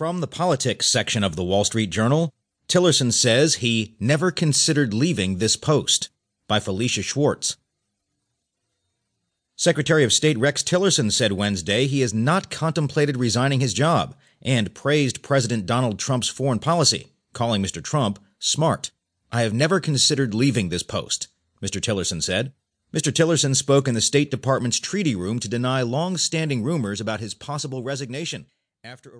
From the politics section of the Wall Street Journal, Tillerson says he never considered leaving this post. By Felicia Schwartz. Secretary of State Rex Tillerson said Wednesday he has not contemplated resigning his job and praised President Donald Trump's foreign policy, calling Mr. Trump smart. I have never considered leaving this post, Mr. Tillerson said. Mr. Tillerson spoke in the State Department's treaty room to deny long standing rumors about his possible resignation after a